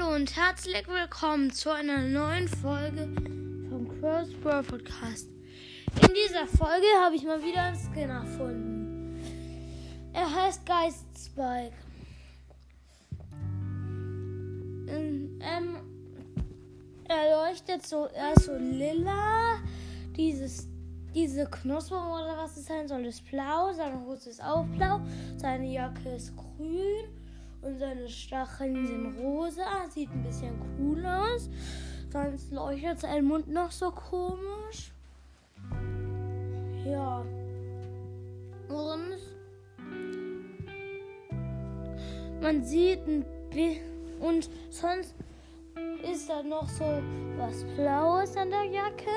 und herzlich willkommen zu einer neuen Folge vom Cross Brawl Podcast. In dieser Folge habe ich mal wieder einen Skin erfunden. Er heißt Geist Spike. Ähm, er leuchtet so, er ist so lila. Dieses, diese Knospe oder was es sein soll, ist blau. Seine Hose ist auch blau. Seine Jacke ist grün seine Stacheln sind rosa. Sieht ein bisschen cool aus. Sonst leuchtet sein Mund noch so komisch. Ja. Und man sieht ein bisschen. Und sonst ist da noch so was Blaues an der Jacke.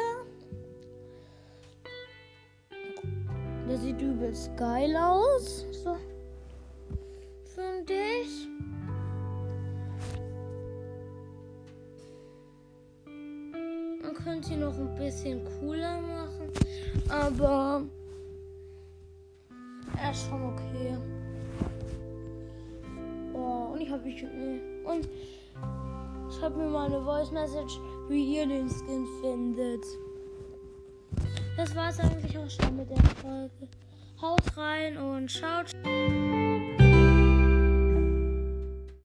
Das sieht übelst geil aus. So finde ich. Könnte sie noch ein bisschen cooler machen, aber er ist schon okay. Oh, und ich habe mich und schreibt mir mal eine Voice Message, wie ihr den Skin findet. Das war's eigentlich auch schon mit der Folge. Haut rein und schaut.